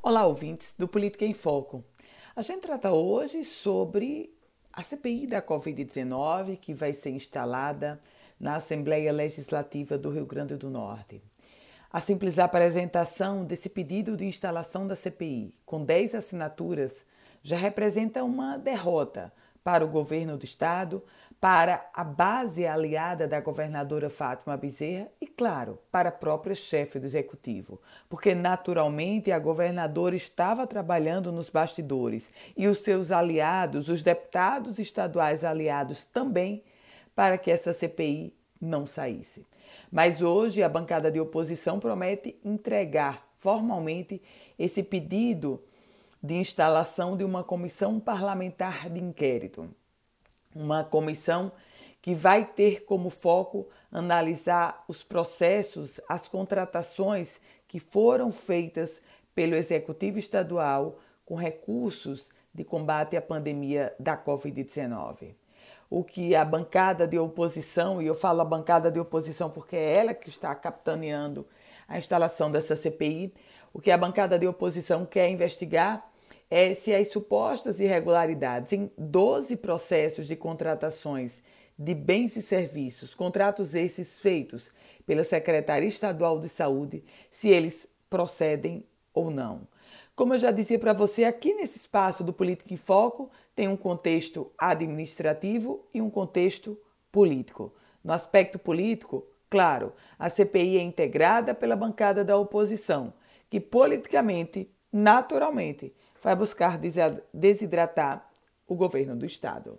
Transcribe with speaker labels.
Speaker 1: Olá, ouvintes do Política em Foco. A gente trata hoje sobre a CPI da Covid-19 que vai ser instalada na Assembleia Legislativa do Rio Grande do Norte. A simples apresentação desse pedido de instalação da CPI, com 10 assinaturas, já representa uma derrota para o governo do estado, para a base aliada da governadora Fátima Bezerra claro, para a própria chefe do executivo, porque naturalmente a governadora estava trabalhando nos bastidores e os seus aliados, os deputados estaduais aliados também, para que essa CPI não saísse. Mas hoje a bancada de oposição promete entregar formalmente esse pedido de instalação de uma comissão parlamentar de inquérito. Uma comissão que vai ter como foco analisar os processos, as contratações que foram feitas pelo Executivo Estadual com recursos de combate à pandemia da Covid-19. O que a bancada de oposição, e eu falo a bancada de oposição porque é ela que está capitaneando a instalação dessa CPI, o que a bancada de oposição quer investigar é se as supostas irregularidades em 12 processos de contratações de bens e serviços, contratos esses feitos pela Secretaria Estadual de Saúde, se eles procedem ou não. Como eu já dizia para você, aqui nesse espaço do Política em Foco tem um contexto administrativo e um contexto político. No aspecto político, claro, a CPI é integrada pela bancada da oposição, que politicamente, naturalmente, vai buscar desidratar o governo do Estado.